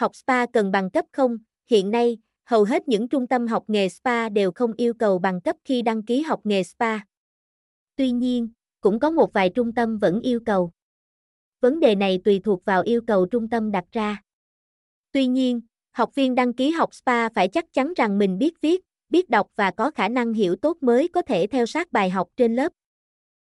học spa cần bằng cấp không? Hiện nay, hầu hết những trung tâm học nghề spa đều không yêu cầu bằng cấp khi đăng ký học nghề spa. Tuy nhiên, cũng có một vài trung tâm vẫn yêu cầu. Vấn đề này tùy thuộc vào yêu cầu trung tâm đặt ra. Tuy nhiên, học viên đăng ký học spa phải chắc chắn rằng mình biết viết, biết đọc và có khả năng hiểu tốt mới có thể theo sát bài học trên lớp.